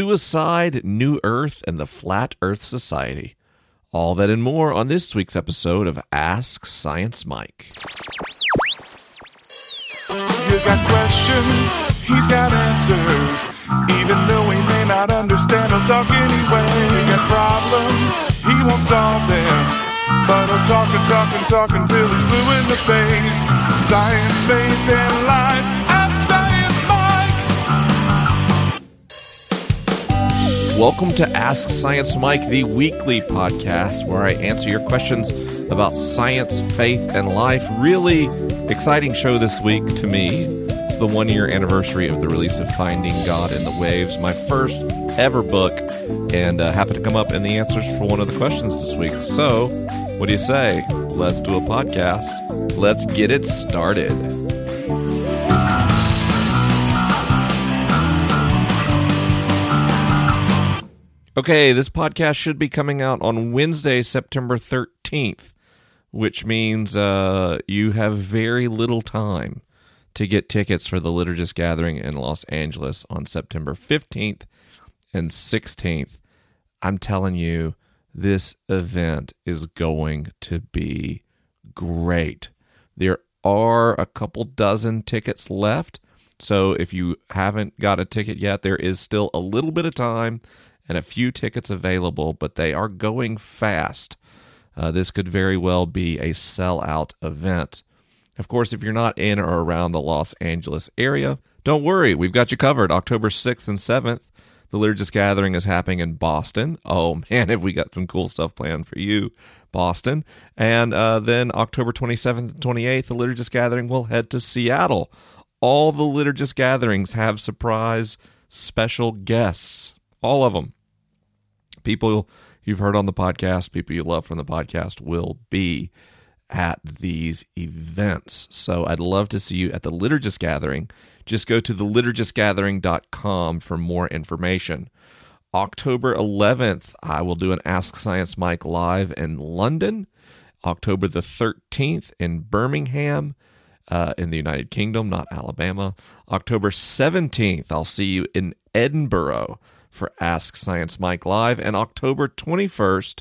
suicide, New Earth, and the Flat Earth Society. All that and more on this week's episode of Ask Science Mike. You got questions, he's got answers. Even though he may not understand, he'll talk anyway. You got problems, he won't solve them. But he'll talk and talk and talk until he's blue in the face. Science, faith, and life. Welcome to Ask Science Mike, the weekly podcast where I answer your questions about science, faith, and life. Really exciting show this week to me. It's the one year anniversary of the release of Finding God in the Waves, my first ever book, and uh, happened to come up in the answers for one of the questions this week. So, what do you say? Let's do a podcast. Let's get it started. Okay, this podcast should be coming out on Wednesday, September 13th, which means uh, you have very little time to get tickets for the Liturgist Gathering in Los Angeles on September 15th and 16th. I'm telling you, this event is going to be great. There are a couple dozen tickets left. So if you haven't got a ticket yet, there is still a little bit of time and a few tickets available, but they are going fast. Uh, this could very well be a sellout event. Of course, if you're not in or around the Los Angeles area, don't worry, we've got you covered. October 6th and 7th, the Liturgist Gathering is happening in Boston. Oh man, have we got some cool stuff planned for you, Boston. And uh, then October 27th and 28th, the Liturgist Gathering will head to Seattle. All the Liturgist Gatherings have surprise special guests, all of them people you've heard on the podcast, people you love from the podcast will be at these events. So I'd love to see you at the Liturgist Gathering. Just go to theliturgistgathering.com for more information. October 11th, I will do an Ask Science Mike live in London. October the 13th in Birmingham. Uh, in the United Kingdom, not Alabama. October 17th, I'll see you in Edinburgh for Ask Science Mike Live. And October 21st,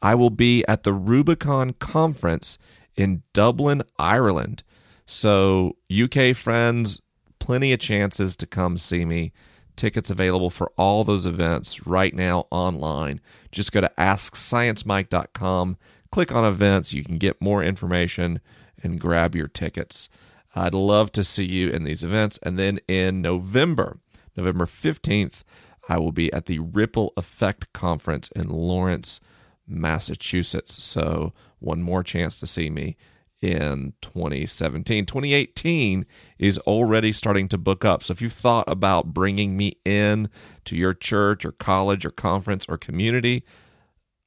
I will be at the Rubicon Conference in Dublin, Ireland. So, UK friends, plenty of chances to come see me. Tickets available for all those events right now online. Just go to AskScienceMike.com, click on events. You can get more information and grab your tickets. I'd love to see you in these events. And then in November, November 15th, I will be at the Ripple Effect Conference in Lawrence, Massachusetts. So, one more chance to see me in 2017. 2018 is already starting to book up. So, if you've thought about bringing me in to your church or college or conference or community,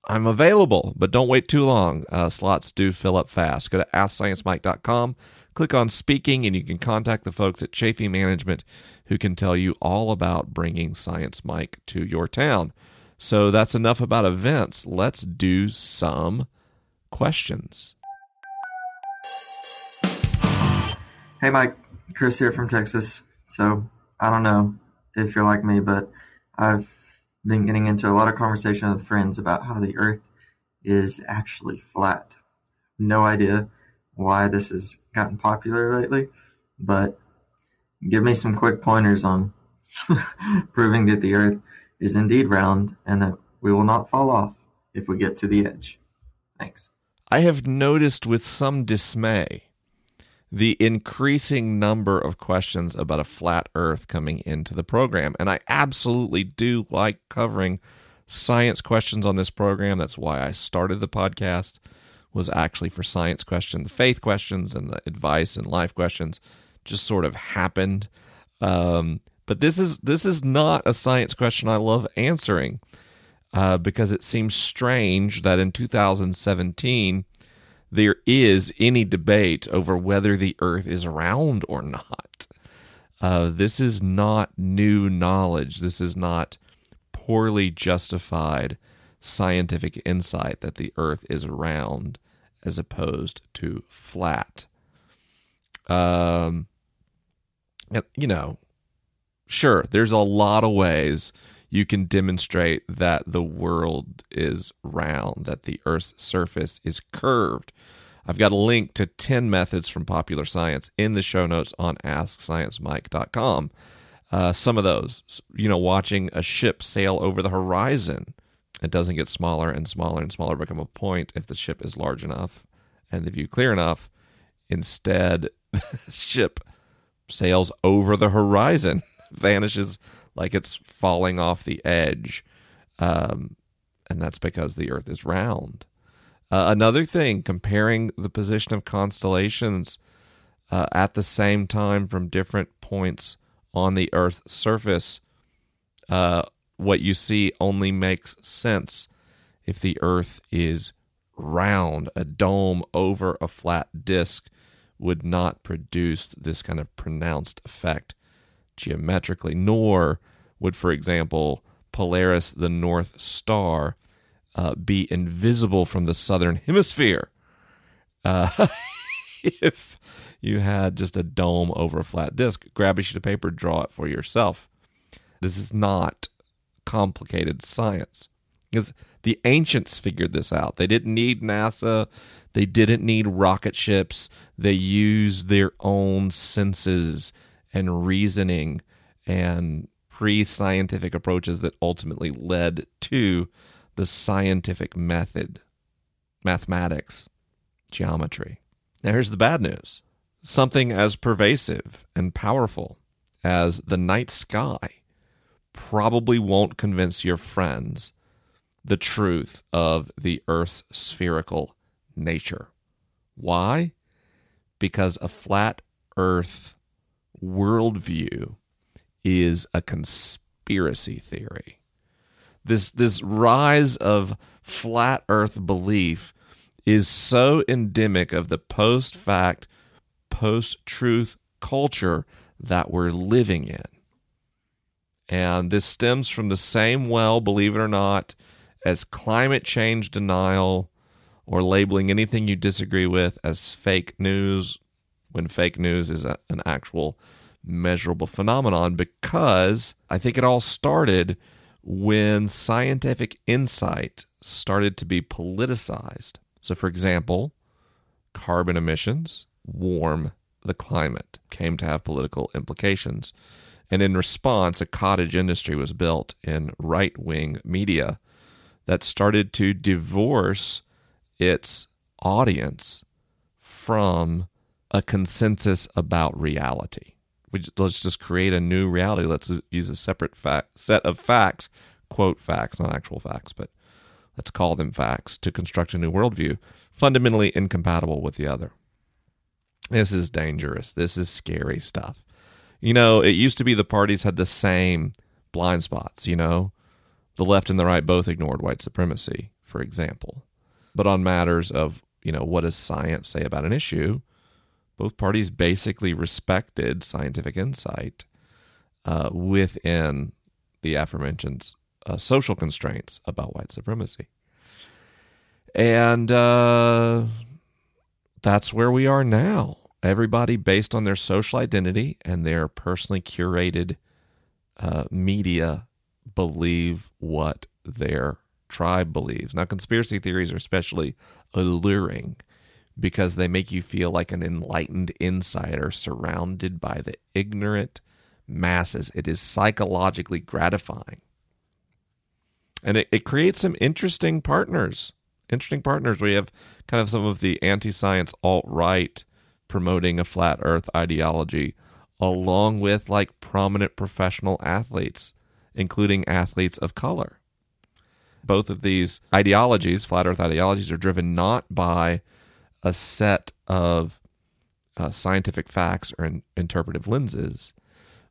I'm available, but don't wait too long. Uh, slots do fill up fast. Go to AskScienceMike.com, click on speaking, and you can contact the folks at Chafee Management who can tell you all about bringing Science Mike to your town. So that's enough about events. Let's do some questions. Hey, Mike. Chris here from Texas. So I don't know if you're like me, but I've been getting into a lot of conversation with friends about how the Earth is actually flat. No idea why this has gotten popular lately, but give me some quick pointers on proving that the Earth is indeed round and that we will not fall off if we get to the edge. Thanks. I have noticed with some dismay the increasing number of questions about a flat earth coming into the program. And I absolutely do like covering science questions on this program. That's why I started the podcast was actually for science questions, the faith questions and the advice and life questions just sort of happened. Um, but this is this is not a science question I love answering uh, because it seems strange that in 2017 there is any debate over whether the Earth is round or not. Uh, this is not new knowledge. This is not poorly justified scientific insight that the Earth is round as opposed to flat. Um, you know, sure, there's a lot of ways you can demonstrate that the world is round, that the Earth's surface is curved. I've got a link to 10 methods from popular science in the show notes on AskScienceMike.com. Uh, some of those, you know, watching a ship sail over the horizon. It doesn't get smaller and smaller and smaller, become a point if the ship is large enough and the view clear enough. Instead, the ship sails over the horizon, vanishes like it's falling off the edge. Um, and that's because the Earth is round. Uh, another thing, comparing the position of constellations uh, at the same time from different points on the Earth's surface, uh, what you see only makes sense if the Earth is round. A dome over a flat disk would not produce this kind of pronounced effect geometrically, nor would, for example, Polaris, the North Star, uh, be invisible from the southern hemisphere uh, if you had just a dome over a flat disk. Grab a sheet of paper, draw it for yourself. This is not complicated science because the ancients figured this out. They didn't need NASA, they didn't need rocket ships. They used their own senses and reasoning and pre scientific approaches that ultimately led to the scientific method, mathematics, geometry. Now, here's the bad news something as pervasive and powerful as the night sky probably won't convince your friends the truth of the Earth's spherical nature. Why? Because a flat Earth worldview is a conspiracy theory this this rise of flat earth belief is so endemic of the post fact post truth culture that we're living in and this stems from the same well believe it or not as climate change denial or labeling anything you disagree with as fake news when fake news is a, an actual measurable phenomenon because i think it all started when scientific insight started to be politicized. So, for example, carbon emissions warm the climate, came to have political implications. And in response, a cottage industry was built in right wing media that started to divorce its audience from a consensus about reality we let's just create a new reality. Let's use a separate fact, set of facts, quote facts, not actual facts, but let's call them facts to construct a new worldview, fundamentally incompatible with the other. This is dangerous. This is scary stuff. You know, it used to be the parties had the same blind spots, you know. The left and the right both ignored white supremacy, for example. But on matters of, you know, what does science say about an issue, both parties basically respected scientific insight uh, within the aforementioned uh, social constraints about white supremacy. And uh, that's where we are now. Everybody, based on their social identity and their personally curated uh, media, believe what their tribe believes. Now, conspiracy theories are especially alluring because they make you feel like an enlightened insider surrounded by the ignorant masses. It is psychologically gratifying. And it, it creates some interesting partners. Interesting partners. We have kind of some of the anti science alt right promoting a flat earth ideology, along with like prominent professional athletes, including athletes of color. Both of these ideologies, flat earth ideologies, are driven not by a set of uh, scientific facts or in, interpretive lenses,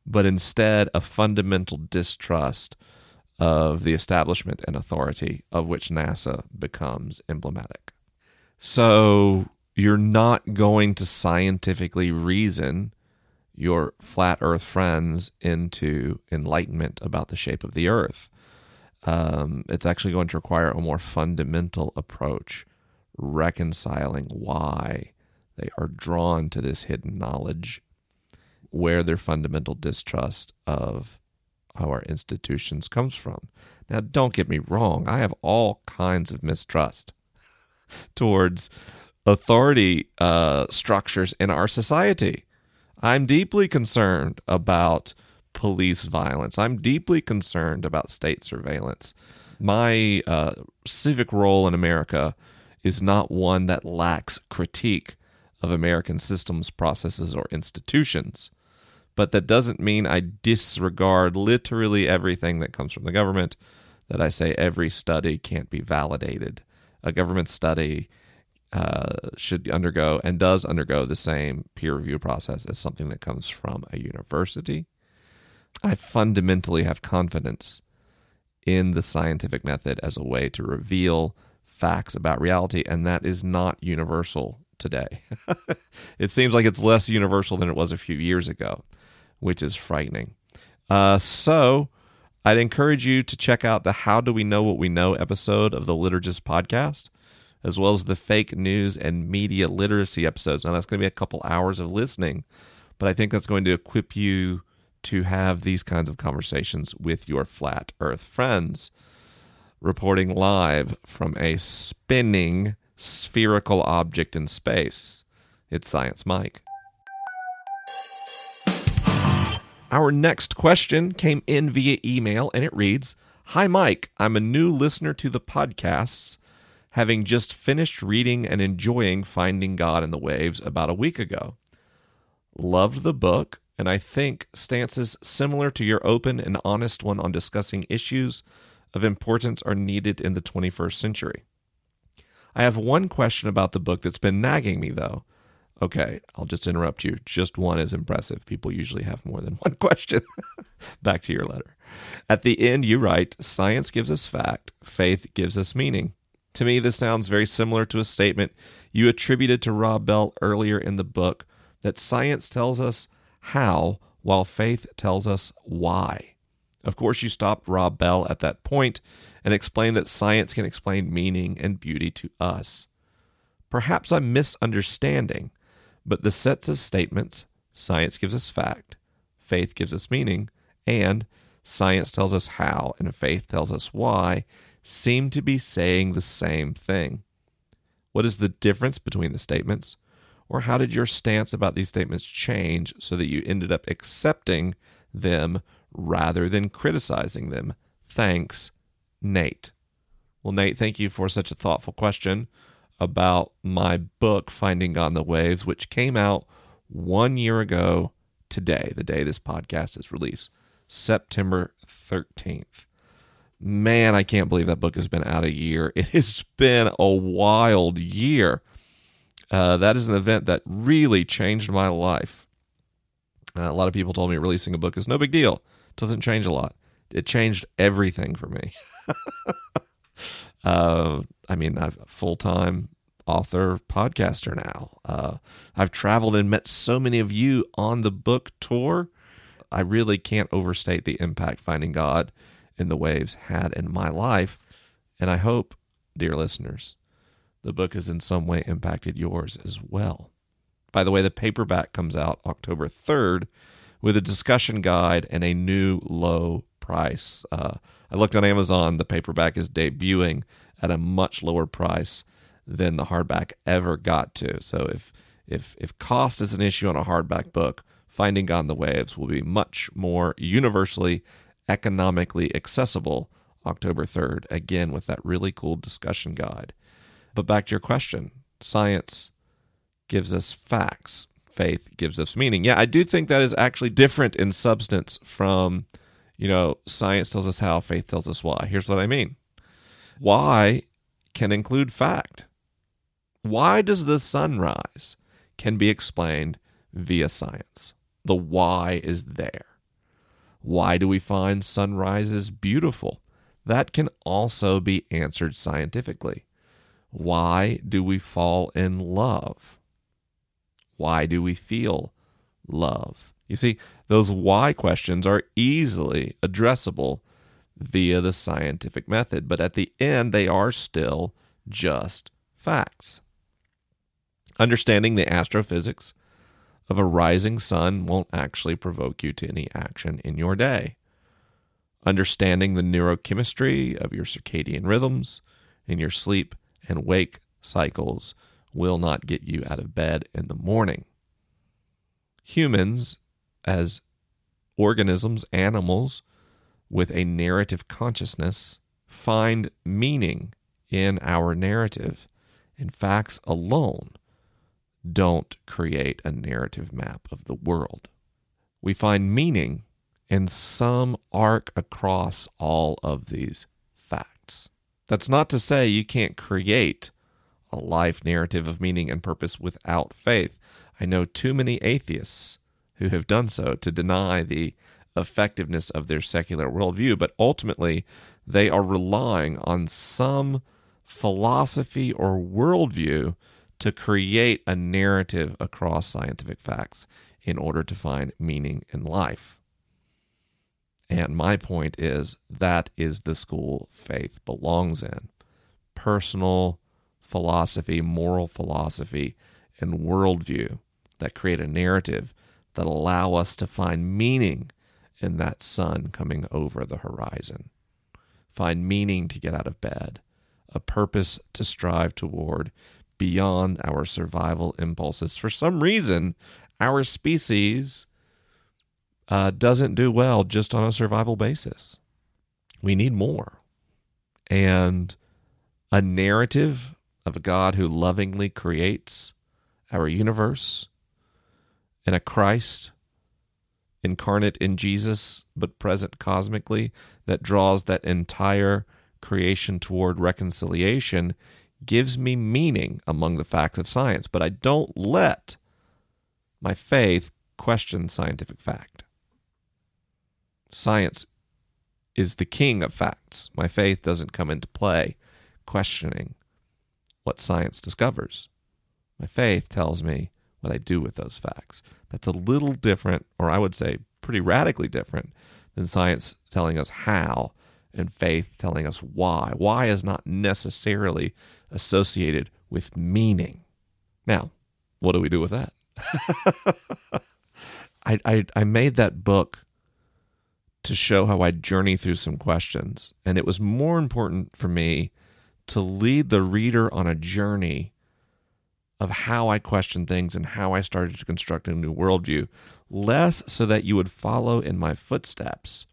but instead a fundamental distrust of the establishment and authority of which NASA becomes emblematic. So you're not going to scientifically reason your flat earth friends into enlightenment about the shape of the earth. Um, it's actually going to require a more fundamental approach reconciling why they are drawn to this hidden knowledge, where their fundamental distrust of our institutions comes from. Now, don't get me wrong, I have all kinds of mistrust towards authority uh, structures in our society. I'm deeply concerned about police violence. I'm deeply concerned about state surveillance. My uh, civic role in America is not one that lacks critique of American systems, processes, or institutions. But that doesn't mean I disregard literally everything that comes from the government, that I say every study can't be validated. A government study uh, should undergo and does undergo the same peer review process as something that comes from a university. I fundamentally have confidence in the scientific method as a way to reveal facts about reality, and that is not universal today. it seems like it's less universal than it was a few years ago, which is frightening. Uh, so, I'd encourage you to check out the How Do We Know What We Know episode of the Liturgist podcast, as well as the fake news and media literacy episodes. Now, that's going to be a couple hours of listening, but I think that's going to equip you to have these kinds of conversations with your flat earth friends. Reporting live from a spinning spherical object in space. It's Science Mike. Our next question came in via email and it reads Hi, Mike. I'm a new listener to the podcasts, having just finished reading and enjoying Finding God in the Waves about a week ago. Loved the book, and I think stances similar to your open and honest one on discussing issues of importance are needed in the 21st century. I have one question about the book that's been nagging me, though. Okay, I'll just interrupt you. Just one is impressive. People usually have more than one question. Back to your letter. At the end, you write Science gives us fact, faith gives us meaning. To me, this sounds very similar to a statement you attributed to Rob Bell earlier in the book that science tells us how, while faith tells us why. Of course, you stopped Rob Bell at that point and explained that science can explain meaning and beauty to us. Perhaps I'm misunderstanding, but the sets of statements science gives us fact, faith gives us meaning, and science tells us how and faith tells us why seem to be saying the same thing. What is the difference between the statements? Or how did your stance about these statements change so that you ended up accepting them rather than criticizing them? Thanks, Nate. Well, Nate, thank you for such a thoughtful question about my book, Finding God in the Waves, which came out one year ago today, the day this podcast is released, September 13th. Man, I can't believe that book has been out a year. It has been a wild year. Uh, that is an event that really changed my life. Uh, a lot of people told me releasing a book is no big deal. It doesn't change a lot. It changed everything for me. uh, I mean, I'm a full time author, podcaster now. Uh, I've traveled and met so many of you on the book tour. I really can't overstate the impact Finding God in the Waves had in my life. And I hope, dear listeners, the book has in some way impacted yours as well. By the way, the paperback comes out October 3rd with a discussion guide and a new low price. Uh, I looked on Amazon, the paperback is debuting at a much lower price than the hardback ever got to. So if if if cost is an issue on a hardback book, Finding in the Waves will be much more universally economically accessible October 3rd, again with that really cool discussion guide. But back to your question science gives us facts, faith gives us meaning. Yeah, I do think that is actually different in substance from, you know, science tells us how, faith tells us why. Here's what I mean why can include fact. Why does the sun rise can be explained via science. The why is there. Why do we find sunrises beautiful? That can also be answered scientifically. Why do we fall in love? Why do we feel love? You see, those why questions are easily addressable via the scientific method, but at the end, they are still just facts. Understanding the astrophysics of a rising sun won't actually provoke you to any action in your day. Understanding the neurochemistry of your circadian rhythms and your sleep and wake cycles will not get you out of bed in the morning. Humans, as organisms, animals with a narrative consciousness, find meaning in our narrative, and facts alone don't create a narrative map of the world. We find meaning in some arc across all of these. That's not to say you can't create a life narrative of meaning and purpose without faith. I know too many atheists who have done so to deny the effectiveness of their secular worldview, but ultimately they are relying on some philosophy or worldview to create a narrative across scientific facts in order to find meaning in life. And my point is that is the school faith belongs in personal philosophy, moral philosophy, and worldview that create a narrative that allow us to find meaning in that sun coming over the horizon. Find meaning to get out of bed, a purpose to strive toward beyond our survival impulses. For some reason, our species uh, doesn't do well just on a survival basis. We need more. And a narrative of a God who lovingly creates our universe and a Christ incarnate in Jesus but present cosmically that draws that entire creation toward reconciliation gives me meaning among the facts of science, but I don't let my faith question scientific fact. Science is the king of facts. My faith doesn't come into play questioning what science discovers. My faith tells me what I do with those facts. That's a little different, or I would say pretty radically different, than science telling us how and faith telling us why. Why is not necessarily associated with meaning. Now, what do we do with that? I, I, I made that book to show how I journey through some questions, and it was more important for me to lead the reader on a journey of how I question things and how I started to construct a new worldview, less so that you would follow in my footsteps,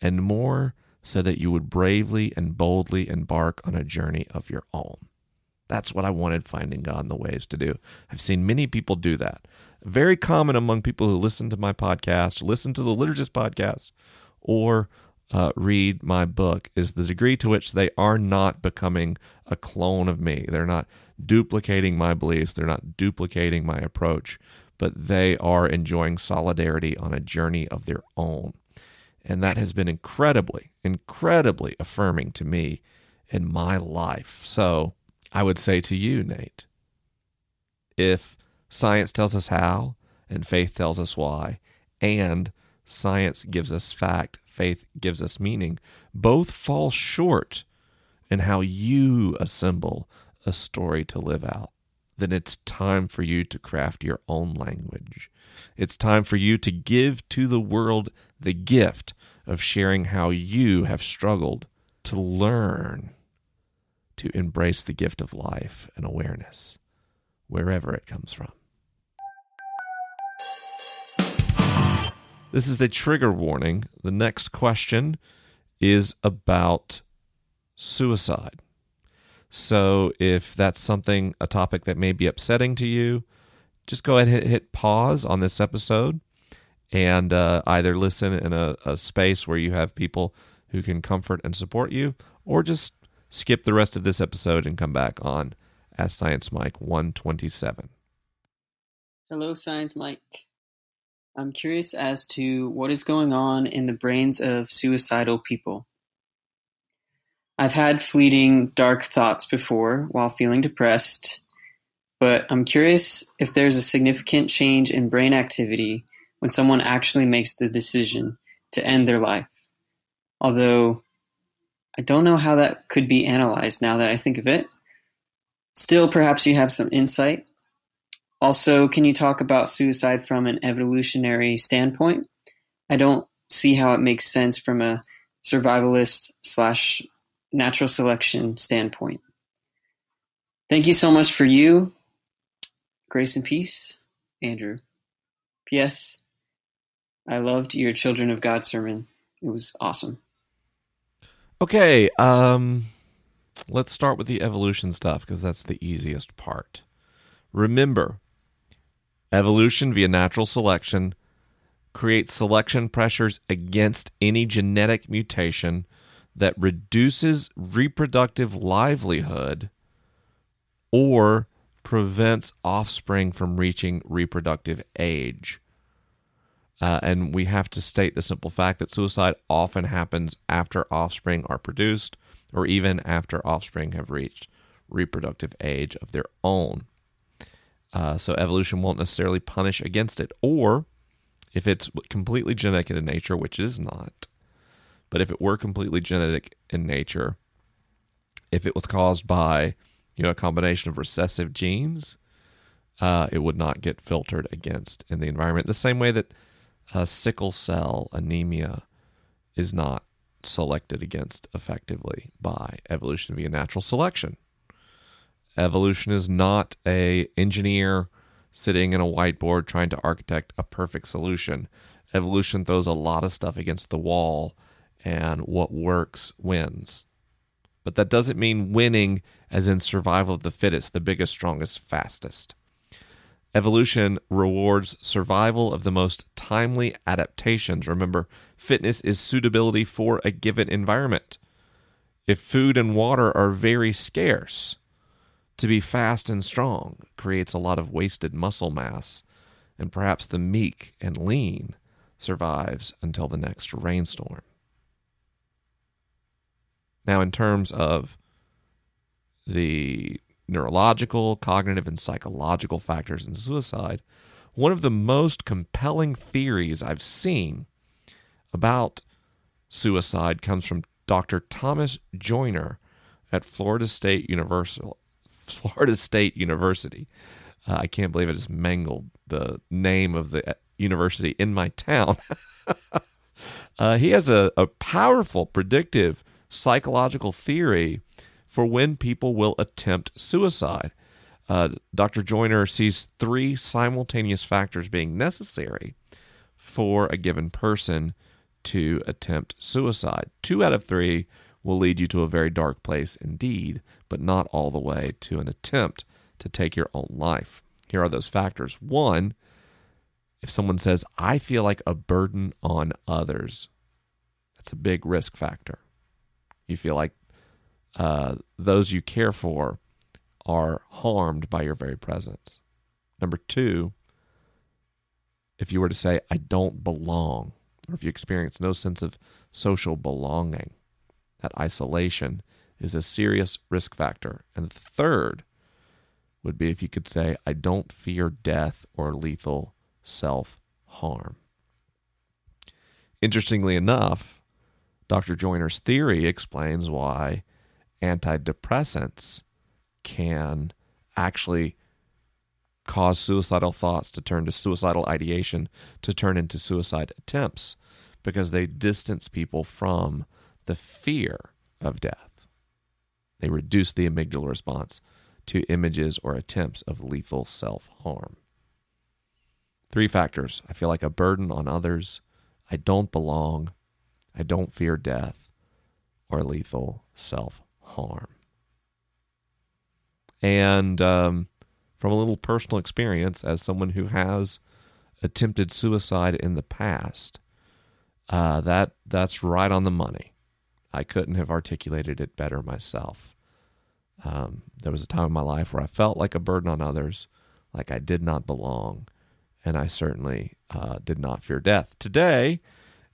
and more so that you would bravely and boldly embark on a journey of your own. That's what I wanted Finding God in the Waves to do. I've seen many people do that. Very common among people who listen to my podcast, listen to the Liturgist podcast, or uh, read my book is the degree to which they are not becoming a clone of me. They're not duplicating my beliefs, they're not duplicating my approach, but they are enjoying solidarity on a journey of their own. And that has been incredibly, incredibly affirming to me in my life. So I would say to you, Nate, if science tells us how and faith tells us why, and science gives us fact, faith gives us meaning, both fall short in how you assemble a story to live out. Then it's time for you to craft your own language. It's time for you to give to the world the gift of sharing how you have struggled to learn to embrace the gift of life and awareness, wherever it comes from. This is a trigger warning. The next question is about suicide. So, if that's something, a topic that may be upsetting to you, just go ahead and hit, pause on this episode and uh, either listen in a, a space where you have people who can comfort and support you, or just skip the rest of this episode and come back on Ask Science Mike 127. Hello, Science Mike. I'm curious as to what is going on in the brains of suicidal people. I've had fleeting dark thoughts before while feeling depressed, but I'm curious if there's a significant change in brain activity when someone actually makes the decision to end their life. Although I don't know how that could be analyzed now that I think of it. Still, perhaps you have some insight. Also, can you talk about suicide from an evolutionary standpoint? I don't see how it makes sense from a survivalist slash natural selection standpoint. Thank you so much for you. Grace and peace, Andrew. P.S. I loved your Children of God sermon. It was awesome. Okay, um, let's start with the evolution stuff because that's the easiest part. Remember, evolution via natural selection creates selection pressures against any genetic mutation that reduces reproductive livelihood or prevents offspring from reaching reproductive age. Uh, and we have to state the simple fact that suicide often happens after offspring are produced or even after offspring have reached reproductive age of their own. Uh, so evolution won't necessarily punish against it. Or if it's completely genetic in nature, which it is not, but if it were completely genetic in nature, if it was caused by you know a combination of recessive genes, uh, it would not get filtered against in the environment. The same way that uh, sickle cell anemia is not selected against effectively by evolution via natural selection. Evolution is not a engineer sitting in a whiteboard trying to architect a perfect solution. Evolution throws a lot of stuff against the wall and what works wins. But that doesn't mean winning as in survival of the fittest, the biggest, strongest, fastest. Evolution rewards survival of the most timely adaptations. Remember, fitness is suitability for a given environment. If food and water are very scarce, to be fast and strong creates a lot of wasted muscle mass, and perhaps the meek and lean survives until the next rainstorm. Now, in terms of the neurological, cognitive, and psychological factors in suicide, one of the most compelling theories I've seen about suicide comes from Dr. Thomas Joiner at Florida State University. Florida State University. Uh, I can't believe I just mangled the name of the uh, university in my town. uh, he has a, a powerful predictive psychological theory for when people will attempt suicide. Uh, Dr. Joiner sees three simultaneous factors being necessary for a given person to attempt suicide. Two out of three will lead you to a very dark place indeed, but not all the way to an attempt to take your own life. Here are those factors. One, if someone says, I feel like a burden on others, that's a big risk factor. You feel like uh, those you care for are harmed by your very presence. Number two, if you were to say, I don't belong, or if you experience no sense of social belonging, that isolation is a serious risk factor. And the third would be if you could say, I don't fear death or lethal self harm. Interestingly enough, Dr. Joiner's theory explains why antidepressants can actually cause suicidal thoughts to turn to suicidal ideation to turn into suicide attempts because they distance people from the fear of death. They reduce the amygdala response to images or attempts of lethal self harm. Three factors I feel like a burden on others, I don't belong, I don't fear death, or lethal self harm. And um, from a little personal experience, as someone who has attempted suicide in the past, uh, that that's right on the money. I couldn't have articulated it better myself. Um, there was a time in my life where I felt like a burden on others, like I did not belong, and I certainly uh, did not fear death. Today,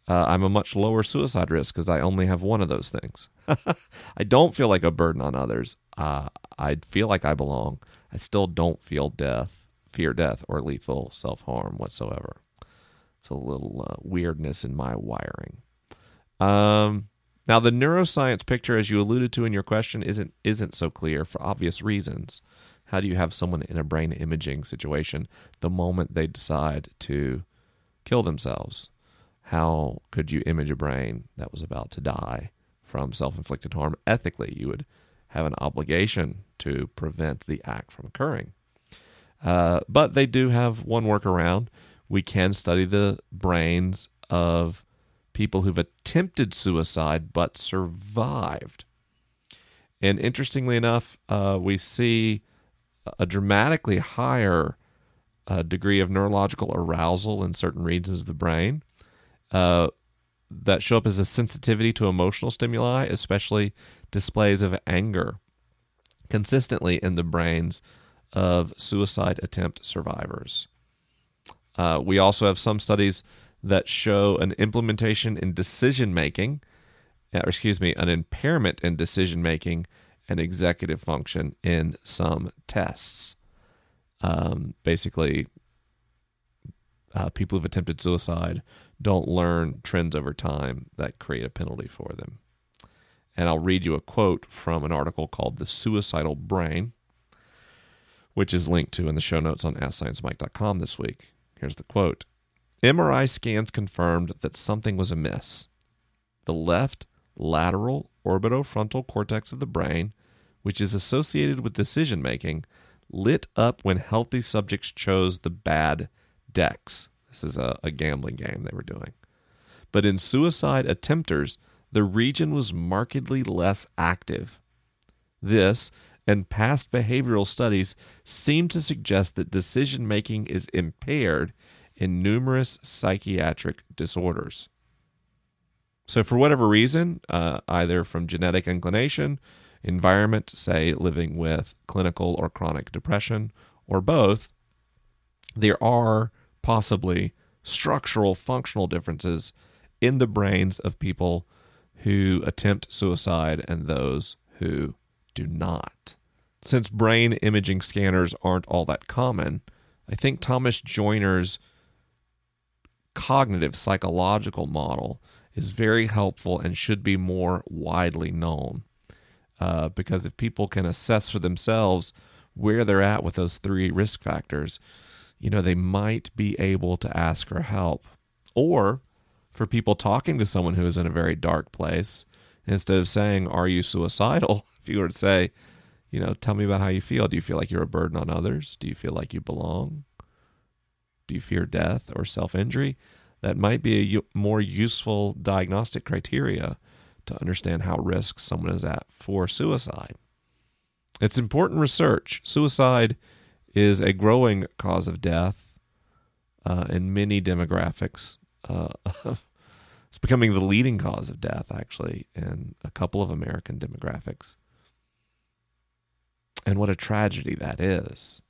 uh, I'm a much lower suicide risk because I only have one of those things. I don't feel like a burden on others. Uh, I feel like I belong. I still don't feel death, fear death, or lethal self harm whatsoever. It's a little uh, weirdness in my wiring. Um, now, the neuroscience picture, as you alluded to in your question, isn't isn't so clear for obvious reasons. How do you have someone in a brain imaging situation the moment they decide to kill themselves? how could you image a brain that was about to die from self inflicted harm? Ethically, you would have an obligation to prevent the act from occurring. Uh, but they do have one workaround. We can study the brains of people who've attempted suicide but survived. And interestingly enough, uh, we see a dramatically higher uh, degree of neurological arousal in certain regions of the brain uh, that show up as a sensitivity to emotional stimuli, especially displays of anger, consistently in the brains of suicide attempt survivors. Uh, we also have some studies that show an implementation in decision making, or excuse me, an impairment in decision making and executive function in some tests. Um, basically, uh, people who've attempted suicide don't learn trends over time that create a penalty for them. And I'll read you a quote from an article called The Suicidal Brain, which is linked to in the show notes on AskScienceMike.com this week. Here's the quote MRI scans confirmed that something was amiss. The left lateral orbitofrontal cortex of the brain, which is associated with decision making, lit up when healthy subjects chose the bad decks. This is a, a gambling game they were doing. But in suicide attempters, the region was markedly less active. This and past behavioral studies seem to suggest that decision making is impaired in numerous psychiatric disorders. So, for whatever reason, uh, either from genetic inclination, environment, say living with clinical or chronic depression, or both, there are possibly structural functional differences in the brains of people who attempt suicide and those who do not. Since brain imaging scanners aren't all that common, I think Thomas Joiner's cognitive psychological model is very helpful and should be more widely known. Uh, because if people can assess for themselves where they're at with those three risk factors, you know, they might be able to ask for help. Or for people talking to someone who is in a very dark place, instead of saying, Are you suicidal? If you were to say, You know, tell me about how you feel. Do you feel like you're a burden on others? Do you feel like you belong? Do you fear death or self injury? That might be a more useful diagnostic criteria to understand how risk someone is at for suicide. It's important research. Suicide is a growing cause of death uh, in many demographics. Uh, it's becoming the leading cause of death, actually, in a couple of American demographics. And what a tragedy that is.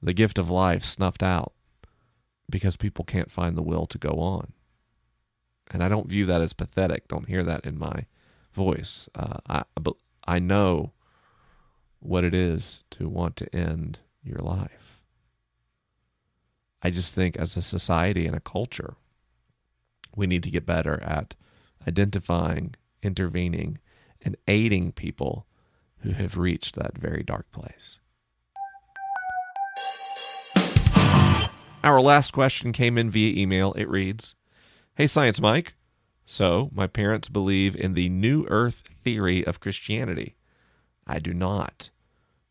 The gift of life snuffed out because people can't find the will to go on. And I don't view that as pathetic. Don't hear that in my voice. Uh, I, I know what it is to want to end your life. I just think as a society and a culture, we need to get better at identifying, intervening, and aiding people who have reached that very dark place. Our last question came in via email. It reads Hey, Science Mike. So, my parents believe in the New Earth theory of Christianity. I do not.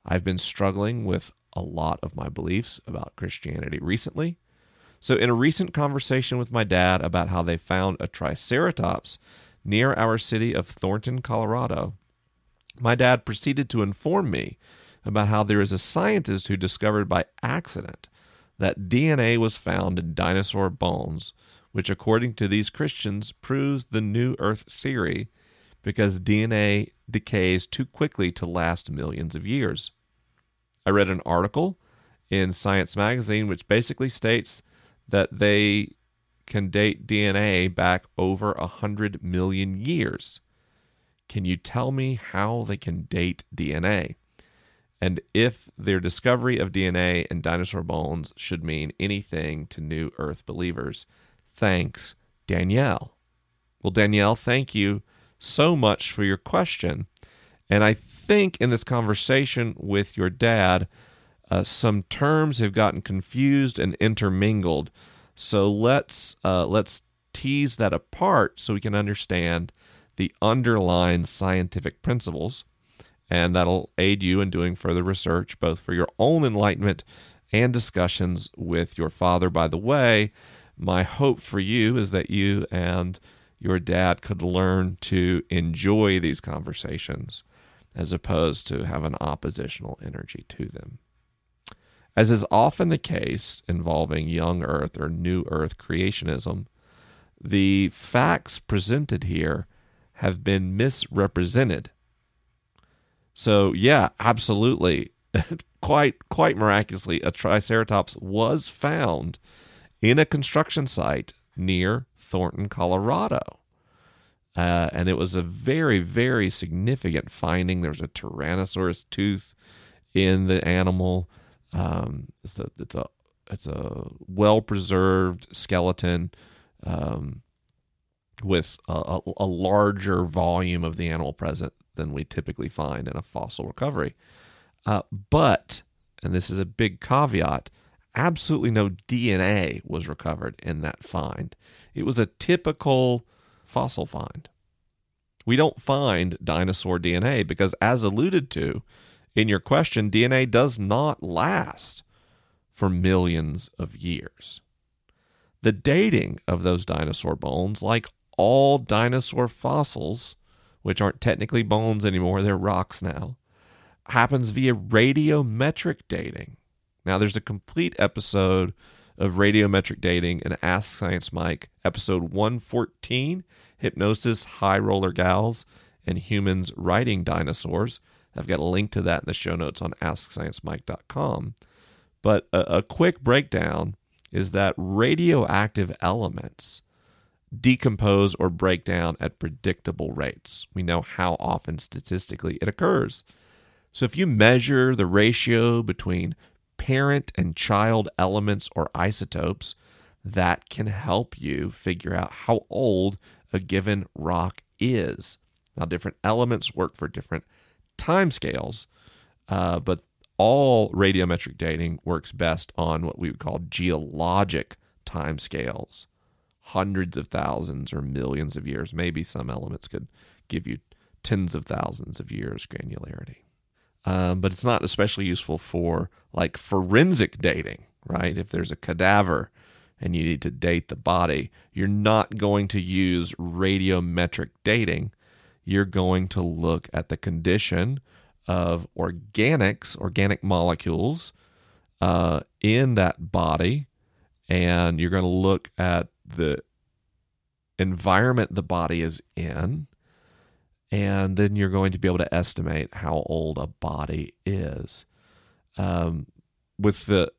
I've been struggling with a lot of my beliefs about Christianity recently. So, in a recent conversation with my dad about how they found a Triceratops near our city of Thornton, Colorado, my dad proceeded to inform me about how there is a scientist who discovered by accident that DNA was found in dinosaur bones, which, according to these Christians, proves the new Earth theory because DNA decays too quickly to last millions of years. I read an article in Science Magazine which basically states that they can date DNA back over a hundred million years. Can you tell me how they can date DNA? And if their discovery of DNA and dinosaur bones should mean anything to New Earth believers? Thanks, Danielle. Well, Danielle, thank you so much for your question. And I think in this conversation with your dad, uh, some terms have gotten confused and intermingled. So let's uh, let's tease that apart so we can understand the underlying scientific principles. And that'll aid you in doing further research, both for your own enlightenment and discussions with your father. By the way, my hope for you is that you and your dad could learn to enjoy these conversations as opposed to have an oppositional energy to them. As is often the case involving young earth or new earth creationism, the facts presented here have been misrepresented. So, yeah, absolutely. quite quite miraculously, a triceratops was found in a construction site near Thornton, Colorado. Uh, and it was a very, very significant finding. There's a Tyrannosaurus tooth in the animal. Um, it's a it's a it's a well preserved skeleton um, with a, a, larger volume of the animal present than we typically find in a fossil recovery. Uh, but, and this is a big caveat, absolutely no DNA was recovered in that find. It was a typical fossil find. We don't find dinosaur DNA because, as alluded to in your question, DNA does not last for millions of years. The dating of those dinosaur bones, like all dinosaur fossils, which aren't technically bones anymore, they're rocks now, happens via radiometric dating. Now, there's a complete episode of radiometric dating in Ask Science Mike, episode 114 Hypnosis, High Roller Gals, and Humans Riding Dinosaurs. I've got a link to that in the show notes on AskScienceMike.com. But a, a quick breakdown is that radioactive elements decompose or break down at predictable rates. We know how often statistically it occurs. So if you measure the ratio between parent and child elements or isotopes, that can help you figure out how old a given rock is. Now, different elements work for different time scales, uh, but all radiometric dating works best on what we would call geologic time scales hundreds of thousands or millions of years. Maybe some elements could give you tens of thousands of years granularity um, but it's not especially useful for like forensic dating, right? If there's a cadaver and you need to date the body, you're not going to use radiometric dating. You're going to look at the condition of organics, organic molecules uh, in that body, and you're going to look at the environment the body is in and then you're going to be able to estimate how old a body is um, with the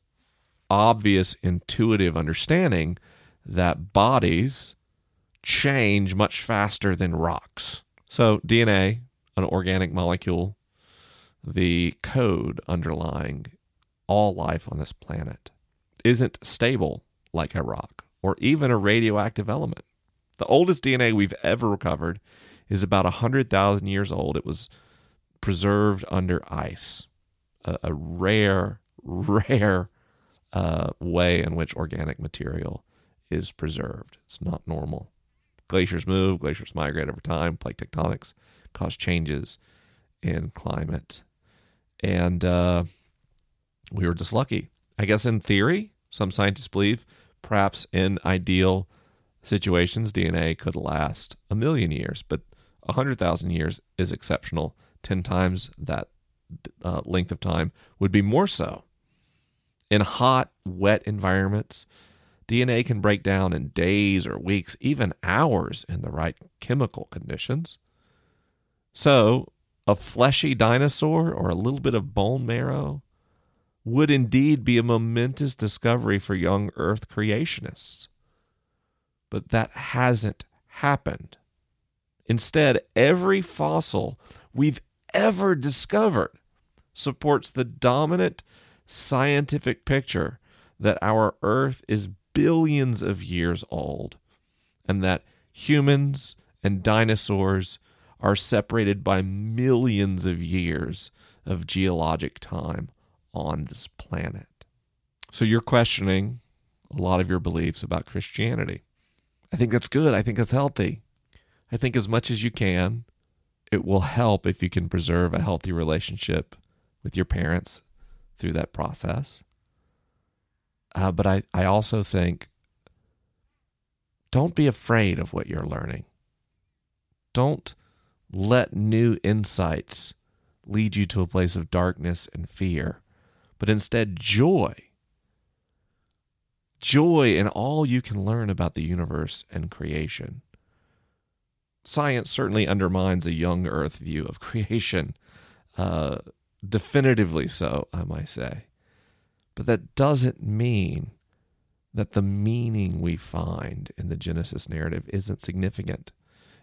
obvious intuitive understanding that bodies change much faster than rocks. So, DNA, an organic molecule, the code underlying all life on this planet, isn't stable like a rock or even a radioactive element. The oldest DNA we've ever recovered is about 100,000 years old. It was preserved under ice, a, a rare, rare uh, way in which organic material is preserved. It's not normal. Glaciers move, glaciers migrate over time, plate tectonics cause changes in climate. And uh, we were just lucky. I guess in theory, some scientists believe perhaps in ideal situations, DNA could last a million years, but 100,000 years is exceptional. 10 times that uh, length of time would be more so. In hot, wet environments, DNA can break down in days or weeks, even hours in the right chemical conditions. So, a fleshy dinosaur or a little bit of bone marrow would indeed be a momentous discovery for young Earth creationists. But that hasn't happened. Instead, every fossil we've ever discovered supports the dominant scientific picture that our Earth is billions of years old and that humans and dinosaurs are separated by millions of years of geologic time on this planet. So you're questioning a lot of your beliefs about Christianity. I think that's good. I think that's healthy. I think as much as you can, it will help if you can preserve a healthy relationship with your parents through that process. Uh, but I, I also think don't be afraid of what you're learning. Don't let new insights lead you to a place of darkness and fear, but instead joy. Joy in all you can learn about the universe and creation. Science certainly undermines a young Earth view of creation, uh, definitively so, I might say. But that doesn't mean that the meaning we find in the Genesis narrative isn't significant.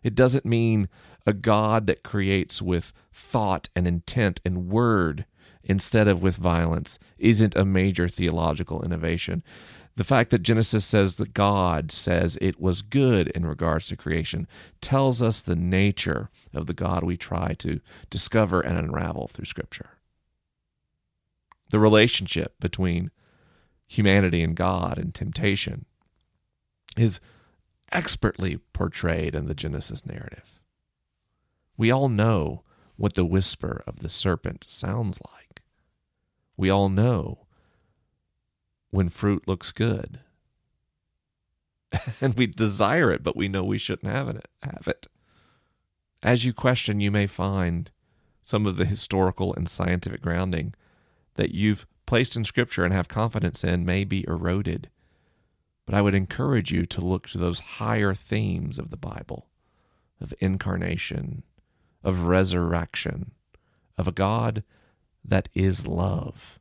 It doesn't mean a God that creates with thought and intent and word instead of with violence isn't a major theological innovation. The fact that Genesis says that God says it was good in regards to creation tells us the nature of the God we try to discover and unravel through Scripture. The relationship between humanity and God and temptation is expertly portrayed in the Genesis narrative. We all know what the whisper of the serpent sounds like. We all know when fruit looks good. and we desire it, but we know we shouldn't have it, have it. As you question, you may find some of the historical and scientific grounding that you've placed in Scripture and have confidence in may be eroded. But I would encourage you to look to those higher themes of the Bible of incarnation, of resurrection, of a God that is love.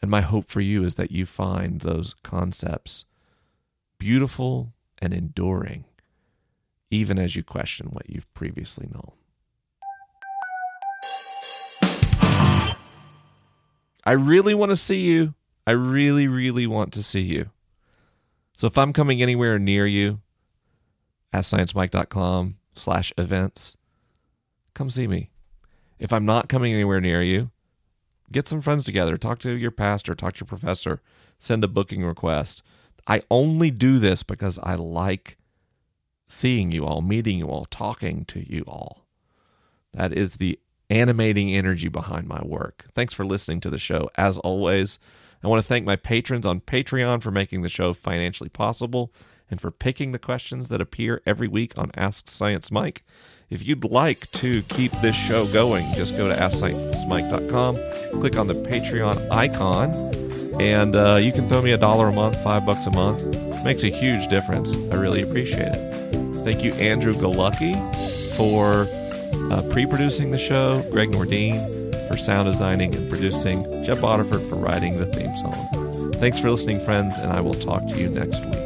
And my hope for you is that you find those concepts beautiful and enduring, even as you question what you've previously known. I really want to see you. I really, really want to see you. So if I'm coming anywhere near you, AskScienceMike.com slash events, come see me. If I'm not coming anywhere near you, get some friends together. Talk to your pastor, talk to your professor, send a booking request. I only do this because I like seeing you all, meeting you all, talking to you all. That is the animating energy behind my work. Thanks for listening to the show. As always, I want to thank my patrons on Patreon for making the show financially possible and for picking the questions that appear every week on Ask Science Mike. If you'd like to keep this show going, just go to AskScienceMike.com, click on the Patreon icon, and uh, you can throw me a dollar a month, five bucks a month. It makes a huge difference. I really appreciate it. Thank you, Andrew Galucki, for uh, pre producing the show, Gregg Nordin for sound designing and producing, Jeb Bodiford for writing the theme song. Thanks for listening, friends, and I will talk to you next week.